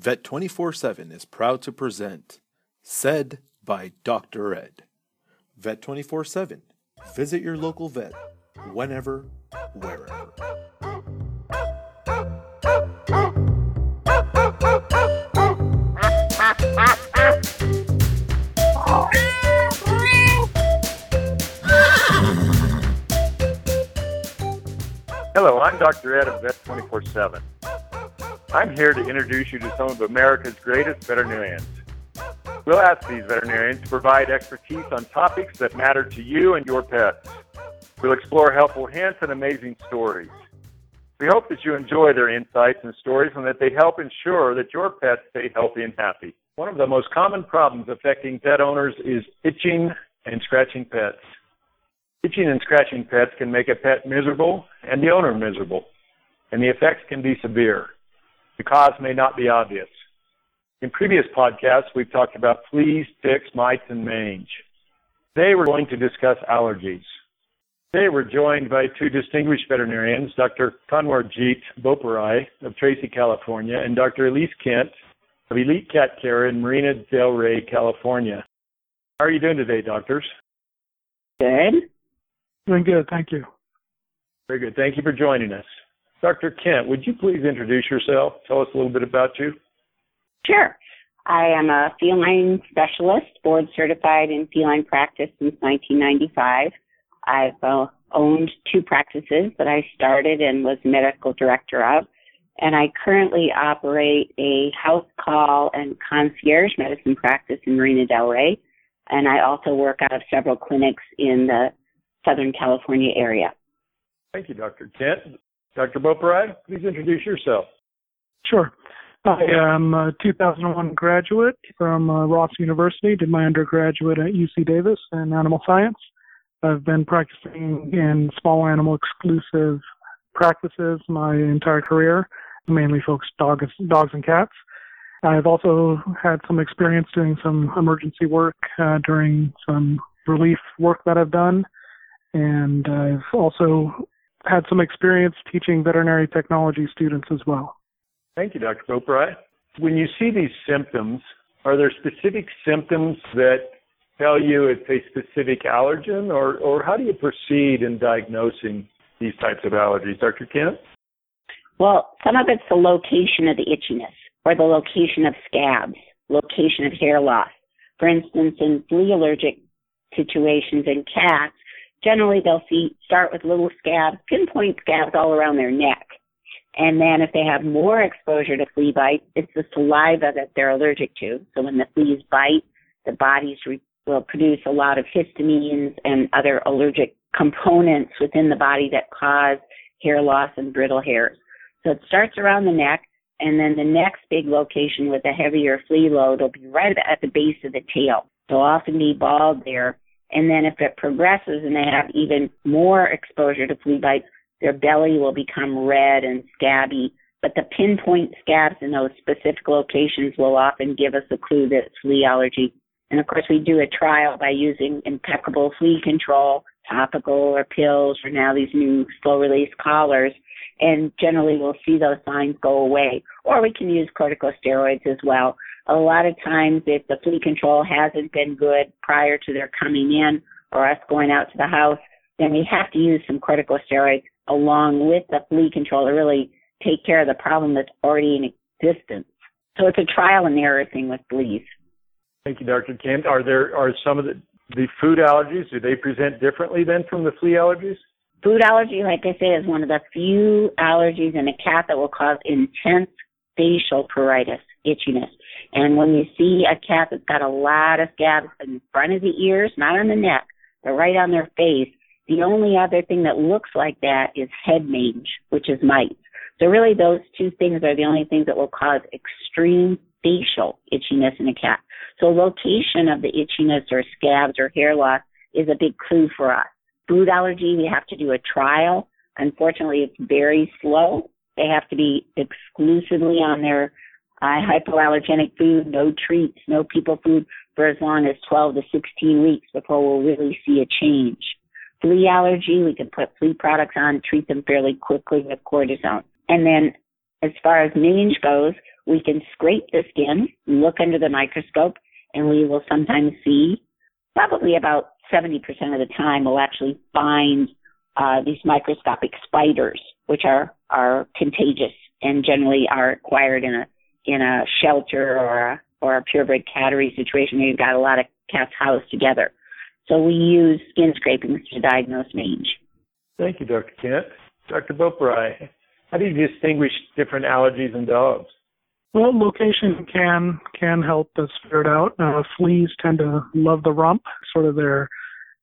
Vet 24 7 is proud to present Said by Dr. Ed. Vet 24 7. Visit your local vet whenever, wherever. Hello, I'm Dr. Ed of Vet 24 7. I'm here to introduce you to some of America's greatest veterinarians. We'll ask these veterinarians to provide expertise on topics that matter to you and your pets. We'll explore helpful hints and amazing stories. We hope that you enjoy their insights and stories and that they help ensure that your pets stay healthy and happy. One of the most common problems affecting pet owners is itching and scratching pets. Itching and scratching pets can make a pet miserable and the owner miserable, and the effects can be severe. The cause may not be obvious. In previous podcasts, we've talked about fleas, ticks, mites, and mange. Today we're going to discuss allergies. Today we're joined by two distinguished veterinarians, Dr. Kanwarjit Boparai of Tracy, California, and Dr. Elyse Kent of Elite Cat Care in Marina Del Rey, California. How are you doing today, doctors? Good. Doing good, thank you. Very good. Thank you for joining us. Dr. Kent, would you please introduce yourself? Tell us a little bit about you. Sure. I am a feline specialist, board certified in feline practice since 1995. I've uh, owned two practices that I started and was medical director of. And I currently operate a house call and concierge medicine practice in Marina Del Rey. And I also work out of several clinics in the Southern California area. Thank you, Dr. Kent. Dr. Boparai, please introduce yourself. Sure. I am a 2001 graduate from uh, Ross University, did my undergraduate at UC Davis in animal science. I've been practicing in small animal exclusive practices my entire career, mainly focused dogs, dogs and cats. I've also had some experience doing some emergency work uh, during some relief work that I've done, and I've also had some experience teaching veterinary technology students as well. Thank you, Dr. Boparai. When you see these symptoms, are there specific symptoms that tell you it's a specific allergen, or, or how do you proceed in diagnosing these types of allergies? Dr. Kent? Well, some of it's the location of the itchiness or the location of scabs, location of hair loss. For instance, in flea allergic situations in cats, generally they'll see start with little scabs, pinpoint scabs all around their neck. And then if they have more exposure to flea bites, it's the saliva that they're allergic to. So when the fleas bite, the bodies re- will produce a lot of histamines and other allergic components within the body that cause hair loss and brittle hairs. So it starts around the neck, and then the next big location with a heavier flea load will be right at the base of the tail. They'll often be bald there. And then if it progresses and they have even more exposure to flea bites, their belly will become red and scabby. But the pinpoint scabs in those specific locations will often give us a clue that it's flea allergy. And of course, we do a trial by using impeccable flea control, topical or pills, or now these new slow release collars. And generally, we'll see those signs go away. Or we can use corticosteroids as well. A lot of times, if the flea control hasn't been good prior to their coming in or us going out to the house, then we have to use some corticosteroids along with the flea control to really take care of the problem that's already in existence. So it's a trial and error thing with fleas. Thank you, Dr. Kent. Are there are some of the the food allergies? Do they present differently than from the flea allergies? Food allergy, like I say, is one of the few allergies in a cat that will cause intense facial pruritus, itchiness. And when you see a cat that's got a lot of scabs in front of the ears, not on the neck, but right on their face, the only other thing that looks like that is head mange, which is mites. So really those two things are the only things that will cause extreme facial itchiness in a cat. So location of the itchiness or scabs or hair loss is a big clue for us. Food allergy, we have to do a trial. Unfortunately, it's very slow. They have to be exclusively on their uh, hypoallergenic food, no treats, no people food for as long as 12 to 16 weeks before we'll really see a change. Flea allergy, we can put flea products on, treat them fairly quickly with cortisone. And then as far as mange goes, we can scrape the skin, look under the microscope, and we will sometimes see, probably about 70% of the time, we'll actually find uh, these microscopic spiders, which are, are contagious and generally are acquired in a in a shelter or a or a purebred cattery situation where you've got a lot of cats housed together. So we use skin scrapings to diagnose mange. Thank you, Dr. Kent. Dr. Boparai, how do you distinguish different allergies in dogs? Well, location can can help us figure it out. Uh, fleas tend to love the rump, sort of their,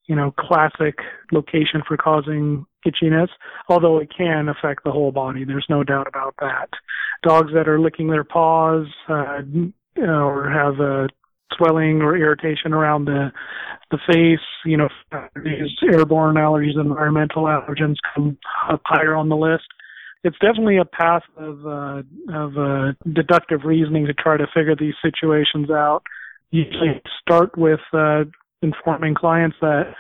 you know, classic location for causing itchiness. Although it can affect the whole body, there's no doubt about that. Dogs that are licking their paws uh, or have a swelling or irritation around the the face, you know, these airborne allergies, environmental allergens come up higher on the list it's definitely a path of uh, of uh, deductive reasoning to try to figure these situations out. Usually, start with uh, informing clients that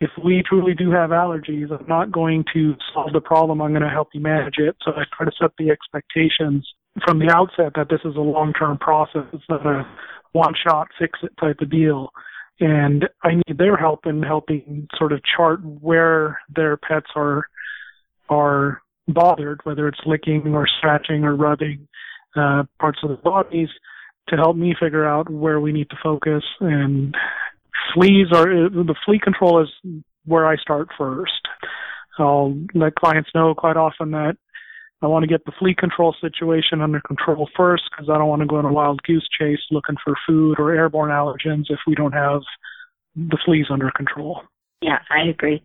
if we truly do have allergies, I'm not going to solve the problem. I'm going to help you manage it. So I try to set the expectations from the outset that this is a long-term process. It's not a one-shot fix-it type of deal. And I need their help in helping sort of chart where their pets are are bothered, whether it's licking or scratching or rubbing uh, parts of the bodies, to help me figure out where we need to focus. And fleas are the flea control is where I start first. I'll let clients know quite often that I want to get the flea control situation under control first because I don't want to go on a wild goose chase looking for food or airborne allergens if we don't have the fleas under control. Yeah, I agree.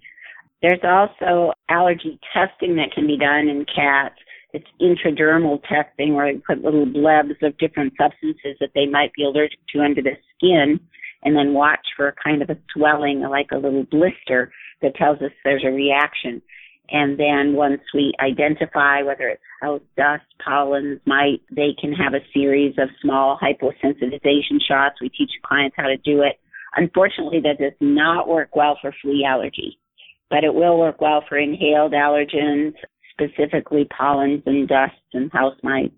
There's also allergy testing that can be done in cats. It's intradermal testing where they put little blebs of different substances that they might be allergic to under the skin and then watch for a kind of a swelling like a little blister that tells us there's a reaction. And then once we identify whether it's house dust, pollens, mite, they can have a series of small hyposensitization shots. We teach clients how to do it. Unfortunately, that does not work well for flea allergy but it will work well for inhaled allergens, specifically pollens and dusts and house mites.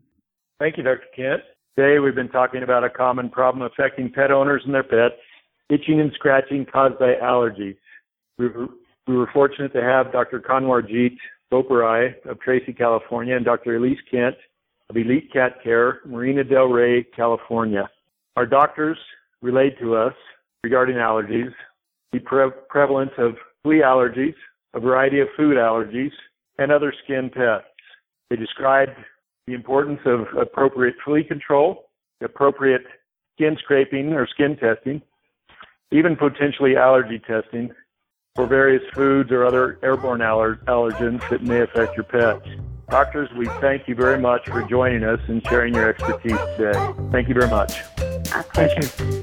Thank you, Dr. Kent. Today we've been talking about a common problem affecting pet owners and their pets, itching and scratching caused by allergies. We were, we were fortunate to have Dr. Kanwarjit Boparai of Tracy, California, and Dr. Elyse Kent of Elite Cat Care, Marina Del Rey, California. Our doctors relayed to us regarding allergies the pre- prevalence of flea allergies, a variety of food allergies, and other skin pests. They described the importance of appropriate flea control, appropriate skin scraping or skin testing, even potentially allergy testing for various foods or other airborne aller- allergens that may affect your pets. Doctors, we thank you very much for joining us and sharing your expertise today. Thank you very much. Thank you.